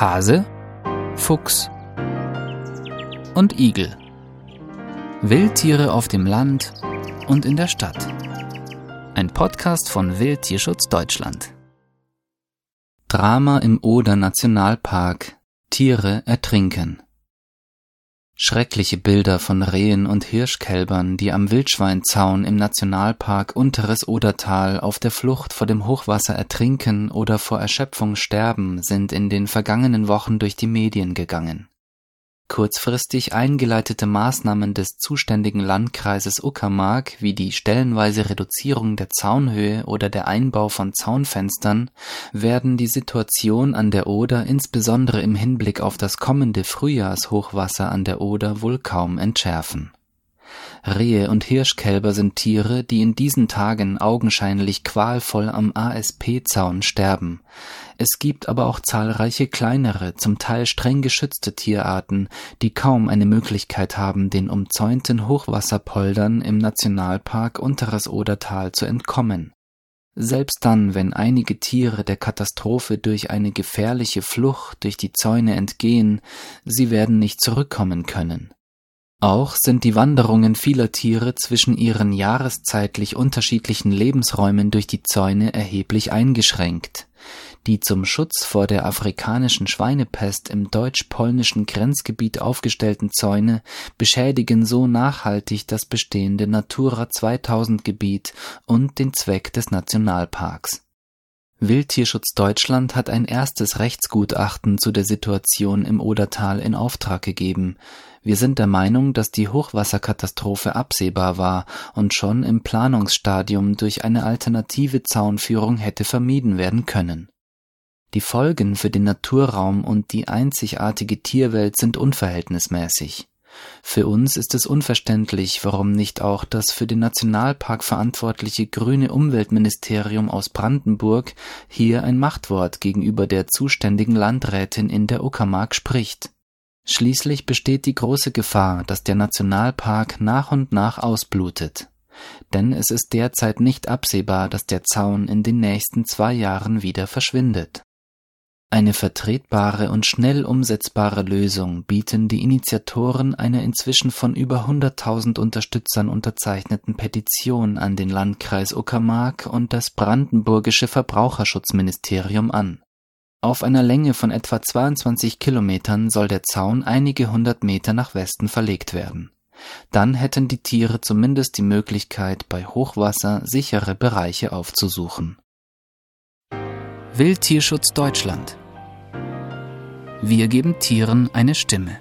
Hase, Fuchs und Igel. Wildtiere auf dem Land und in der Stadt. Ein Podcast von Wildtierschutz Deutschland. Drama im Oder Nationalpark. Tiere ertrinken. Schreckliche Bilder von Rehen und Hirschkälbern, die am Wildschweinzaun im Nationalpark Unteres Odertal auf der Flucht vor dem Hochwasser ertrinken oder vor Erschöpfung sterben, sind in den vergangenen Wochen durch die Medien gegangen Kurzfristig eingeleitete Maßnahmen des zuständigen Landkreises Uckermark wie die stellenweise Reduzierung der Zaunhöhe oder der Einbau von Zaunfenstern werden die Situation an der Oder insbesondere im Hinblick auf das kommende Frühjahrshochwasser an der Oder wohl kaum entschärfen Rehe und Hirschkälber sind Tiere, die in diesen Tagen augenscheinlich qualvoll am ASP-Zaun sterben. Es gibt aber auch zahlreiche kleinere, zum Teil streng geschützte Tierarten, die kaum eine Möglichkeit haben, den umzäunten Hochwasserpoldern im Nationalpark Unteres Odertal zu entkommen. Selbst dann, wenn einige Tiere der Katastrophe durch eine gefährliche Flucht durch die Zäune entgehen, sie werden nicht zurückkommen können. Auch sind die Wanderungen vieler Tiere zwischen ihren jahreszeitlich unterschiedlichen Lebensräumen durch die Zäune erheblich eingeschränkt. Die zum Schutz vor der afrikanischen Schweinepest im deutsch-polnischen Grenzgebiet aufgestellten Zäune beschädigen so nachhaltig das bestehende Natura 2000 Gebiet und den Zweck des Nationalparks Wildtierschutz Deutschland hat ein erstes Rechtsgutachten zu der Situation im Odertal in Auftrag gegeben. Wir sind der Meinung, dass die Hochwasserkatastrophe absehbar war und schon im Planungsstadium durch eine alternative Zaunführung hätte vermieden werden können. Die Folgen für den Naturraum und die einzigartige Tierwelt sind unverhältnismäßig für uns ist es unverständlich, warum nicht auch das für den Nationalpark verantwortliche grüne Umweltministerium aus Brandenburg hier ein Machtwort gegenüber der zuständigen Landrätin in der Uckermark spricht. Schließlich besteht die große Gefahr, dass der Nationalpark nach und nach ausblutet. Denn es ist derzeit nicht absehbar, dass der Zaun in den nächsten zwei Jahren wieder verschwindet eine vertretbare und schnell umsetzbare Lösung bieten die Initiatoren einer inzwischen von über hunderttausend Unterstützern unterzeichneten Petition an den Landkreis Uckermark und das brandenburgische Verbraucherschutzministerium an. Auf einer Länge von etwa 22 Kilometern soll der Zaun einige hundert Meter nach Westen verlegt werden. Dann hätten die Tiere zumindest die Möglichkeit, bei Hochwasser sichere Bereiche aufzusuchen Wildtierschutz Deutschland. Wir geben Tieren eine Stimme.